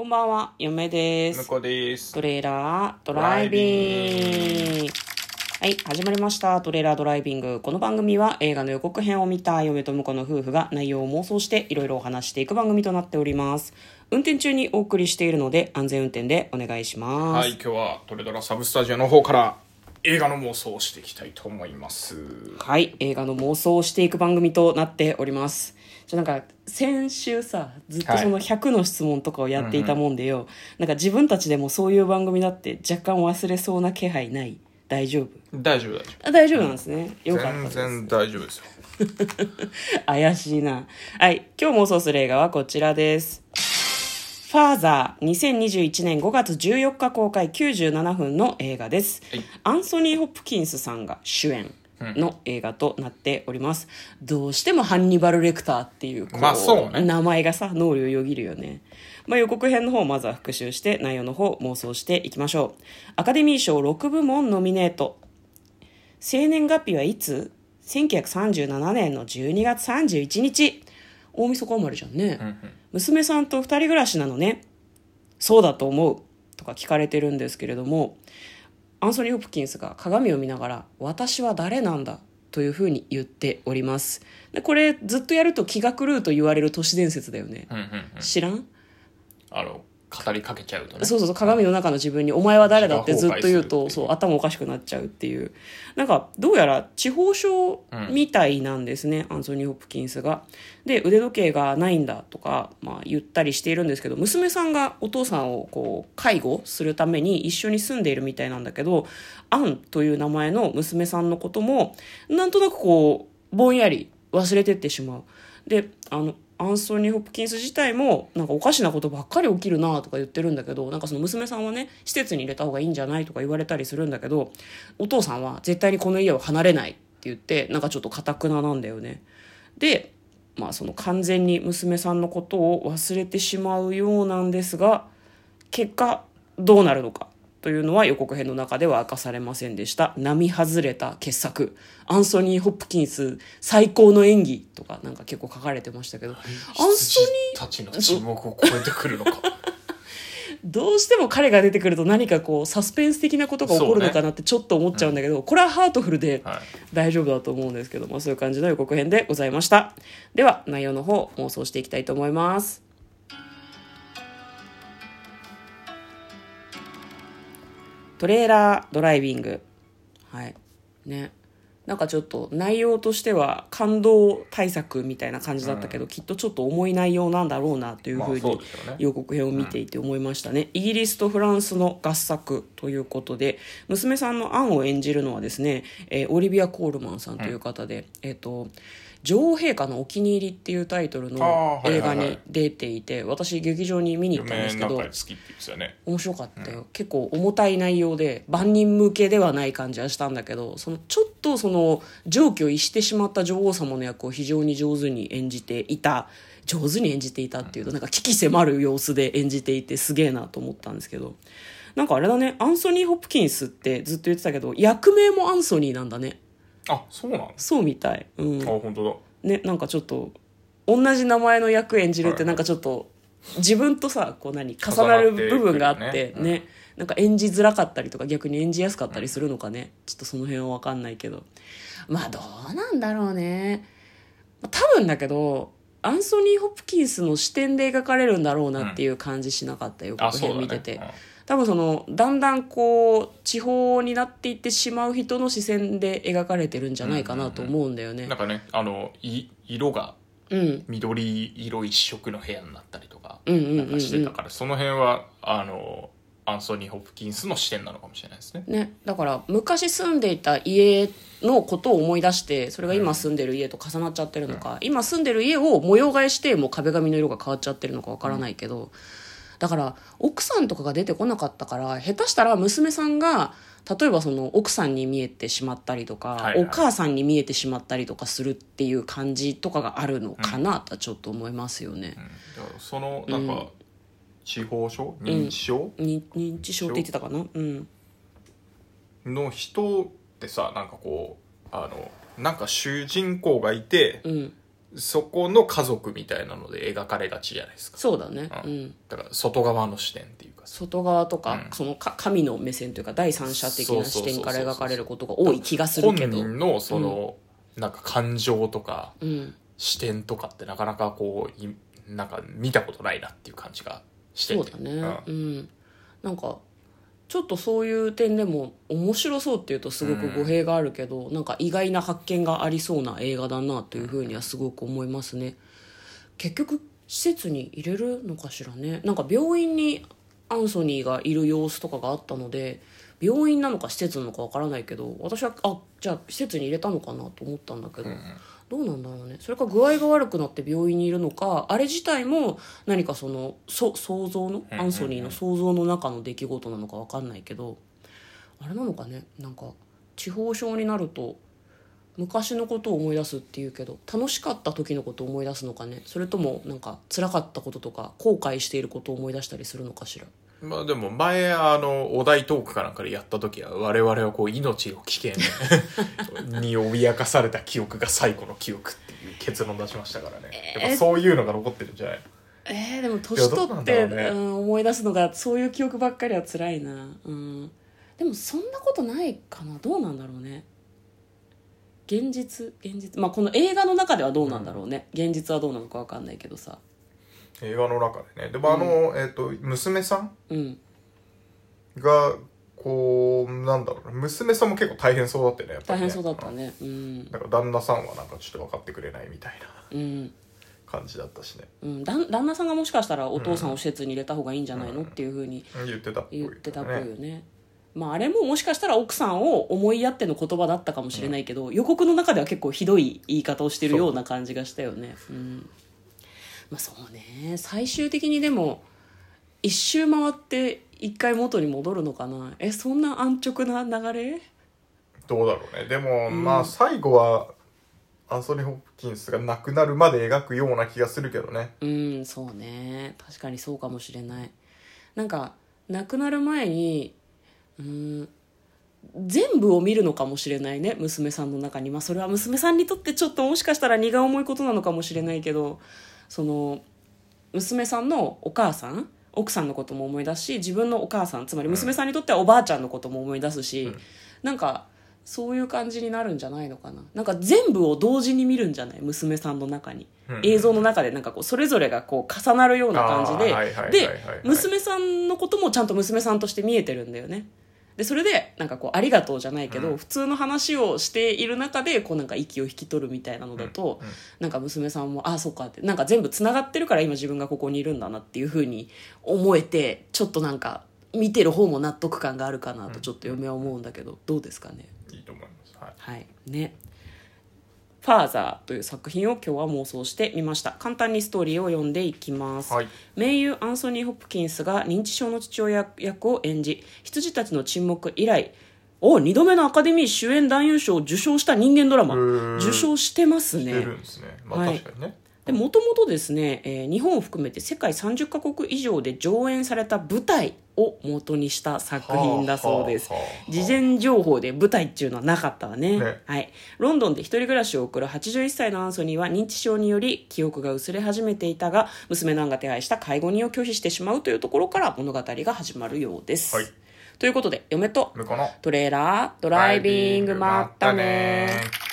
こんばんは、嫁です。向こうですトレーラードライビング。はい、始まりました。トレーラードライビング。この番組は映画の予告編を見た嫁と婿の夫婦が内容を妄想していろいろお話していく番組となっております。運転中にお送りしているので安全運転でお願いします。はい今日はトレドラサブスタジオの方から映画の妄想をしていきたいと思いますはい、映画の妄想をしていく番組となっております。じゃなんか先週さずっとその100の質問とかをやっていたもんでよ、なんか自分たちでもそういう番組だって若干忘れそうな気配ない。大丈夫？大丈夫大丈あ大丈夫なんですね、よかった全然大丈夫ですよ。怪しいな。はい。今日妄想する映画はこちらです。ファーザー2021年5月14日公開97分の映画です、はい。アンソニー・ホプキンスさんが主演の映画となっております、どうしてもハンニバル・レクターっていうこう、まあそうね名前がさ脳裏をよぎるよね、まあ、予告編の方をまずは復習して内容の方妄想していきましょうアカデミー賞6部門ノミネート生年月日はいつ ?1937 年の12月31日。大晦日生まれじゃんね。娘さんと二人暮らしなのね。そうだと思う。とか聞かれてるんですけれども、アンソニー・ホプキンスが鏡を見ながら、私は誰なんだというふうに言っております。でこれずっとやると気が狂うと言われる都市伝説だよね。うんうんうん知らん？あの語りかけちゃうとね。そうそうそう。鏡の中の自分に「お前は誰だ?」ってずっと言うとそう頭おかしくなっちゃうっていう。なんかどうやら地方症みたいなんですね、アンソニー・ホプキンスが。で腕時計がないんだとか、まあ、言ったりしているんですけど娘さんがお父さんをこう介護するために一緒に住んでいるみたいなんだけどアンという名前の娘さんのこともなんとなくこうぼんやり忘れてってしまうであのアンソニー・ホプキンス自体もなんかおかしなことばっかり起きるなとか言ってるんだけどなんかその娘さんはね施設に入れた方がいいんじゃないとか言われたりするんだけどお父さんは絶対にこの家を離れないって言ってなんかちょっとかたくななんだよね。でまあその完全に娘さんのことを忘れてしまうようなんですが結果どうなるのか。というのは予告編の中では明かされませんでした。並外れた傑作。アンソニー・ホプキンス最高の演技とかなんか結構書かれてましたけど。アンソニーたちの沈黙を超えてくるのか。どうしても彼が出てくると何かこうサスペンス的なことが起こるのかなってちょっと思っちゃうんだけど、これはハートフルではい。大丈夫だと思うんですけど、まあ、そういう感じの予告編でございました。では内容の方妄想していきたいと思いますトレーラードライビング。はい。ね。なんかちょっと内容としては感動対策みたいな感じだったけど、きっとちょっと重い内容なんだろうなというふうに予告編を見ていて思いましたね、イギリスとフランスの合作ということで娘さんのアンを演じるのはですね、えーオリビア・コールマンさんという方で、えっ、と女王陛下のお気に入りっていうタイトルの映画に出ていて私劇場に見に行ったんですけど嫁の中で好きって言ってたよね。面白かったよ、結構重たい内容で万人向けではない感じはしたんだけどそのちょっとその常軌を逸してしまった女王様の役を非常に上手に演じていた上手に演じていたっていうとなんか危機迫る様子で演じていてすげえなと思ったんですけど。なんかあれだねアンソニー・ホプキンスってずっと言ってたけど役名もアンソニーなんだねあそうなんですそうみたい。うん。あ本当だ。ねなんかちょっと同じ名前の役演じるってはいなんかちょっと自分とさこう何重なる部分があってね。よねなんか演じづらかったりとか逆に演じやすかったりするのかね。ちょっとその辺は分かんないけど。まあどうなんだろうね。まあ多分だけどアンソニー・ホプキンスの視点で描かれるんだろうなっていう感じしなかった予告あそうだね。編見てて、うん多分そのだんだんこう地方になっていってしまう人の視線で描かれてるんじゃないかなと思うんだよね。なんかねあのい色がうん。緑色一色の部屋になったりとかうんうんうんうん。なんかしてたからその辺はあのアンソニー・ホプキンスの視点なのかもしれないですね。ね、だから昔住んでいた家のことを思い出してそれが今住んでる家と重なっちゃってるのか、今住んでる家を模様替えしてもう壁紙の色が変わっちゃってるのかわからないけど、だから奥さんとかが出てこなかったから下手したら娘さんが例えばその奥さんに見えてしまったりとか、はいはい。お母さんに見えてしまったりとかするっていう感じとかがあるのかなとはちょっと思いますよね。うん。そのなんか地方症認知症？に認知症って言ってたかな？うん。の人ってさなんかこうあのなんか主人公がいてうんそこの家族みたいなので描かれがちじゃないですか。そうだね。ううん。んだから外側の視点っていうか。外側とか、うん。そのか神の目線というか第三者的な視点から描かれることが多い気がする本けど。人のその、なんか感情とかうん。視点とかってなかなかこういなんか見たことないなっていう感じがしてて。そうだね。うん、なんかちょっとそういう点でも面白そうっていうとすごく語弊があるけど、なんか意外な発見がありそうな映画だなというふうにはすごく思いますね。結局施設に入れるのかしらね。なんか病院にアンソニーがいる様子とかがあったので病院なのか施設なのかわからないけど私はあじゃあ施設に入れたのかなと思ったんだけど、どうなんだろうね。それか具合が悪くなって病院にいるのかあれ自体も何かそのそ想像のアンソニーの想像の中の出来事なのか分かんないけどあれなのかね。なんか地方症になると昔のことを思い出すっていうけど楽しかった時のことを思い出すのかね。それともなんか辛かったこととか後悔していることを思い出したりするのかしらまあでも前あのお題トークかなんかでやった時は我々はこう命の危険 に脅かされた記憶が最古の記憶っていう結論出しましたからね、えー。やっぱそういうのが残ってるんじゃない？えー、でも年取って、うね。うん、思い出すのがそういう記憶ばっかりは辛いな、うん、でもそんなことないかな。どうなんだろうね。現実現実。まあこの映画の中ではどうなんだろうね、現実はどうなのか分かんないけどさ映画の中でね。でもあの、えっ、と娘さん？うん。がこうなんだろうな娘さんも結構大変そうだったよねやっぱりね。大変そうだったね。うん。だから旦那さんはなんかちょっと分かってくれないみたいなうん、感じだったしね。うん、だん旦那さんがもしかしたらお父さんを施設に入れた方がいいんじゃないの？っていうふうに言ってたっぽい言ってたっぽいねよね。まああれももしかしたら奥さんを思いやっての言葉だったかもしれないけど、予告の中では結構ひどい言い方をしてるような感じがしたよね。うんまあそうね。最終的にでも一周回って一回元に戻るのかな。えそんな安直な流れ？どうだろうね。でも、まあ最後はアンソニー・ホプキンスが亡くなるまで描くような気がするけどね。うんそうね。確かにそうかもしれない。なんか亡くなる前にうん全部を見るのかもしれないね娘さんの中に。まあそれは娘さんにとってちょっともしかしたら荷が重いことなのかもしれないけどその娘さんのお母さん奥さんのことも思い出すし自分のお母さんつまり娘さんにとってはおばあちゃんのことも思い出すし、なんかそういう感じになるんじゃないのかな。なんか全部を同時に見るんじゃない？娘さんの中に、うん。映像の中でなんかこうそれぞれがこう重なるような感じで。ではい娘さんのこともちゃんと娘さんとして見えてるんだよねでそれでなんかこうありがとうじゃないけど、うん。普通の話をしている中でこうなんか息を引き取るみたいなのだと、うん。うん。なんか娘さんもあそうかってなんか全部つながってるから今自分がここにいるんだなっていうふうに思えてちょっとなんか見てる方も納得感があるかなとちょっと嫁は思うんだけど、どうですかね？いいと思います。はい。はい。ね「ファーザー」という作品を今日は妄想してみました。簡単にストーリーを読んでいきます、はい。名優アンソニー・ホプキンスが認知症の父親役を演じ羊たちの沈黙以来お2度目のアカデミー主演男優賞を受賞した人間ドラマ。受賞してますね。ね。まあはい。確かにね、でもともとですね、えー日本を含めて世界30カ国以上で上演された舞台を元にした作品だそうです。はあはあはあ事前情報で舞台っていうのはなかったわね。ね。はい、ロンドンで一人暮らしを送る81歳のアンソニーは認知症により記憶が薄れ始めていたが娘のアンが手配した介護人を拒否してしまうというところから物語が始まるようです、はい。ということで嫁とトレーラードライビングまったね。まったね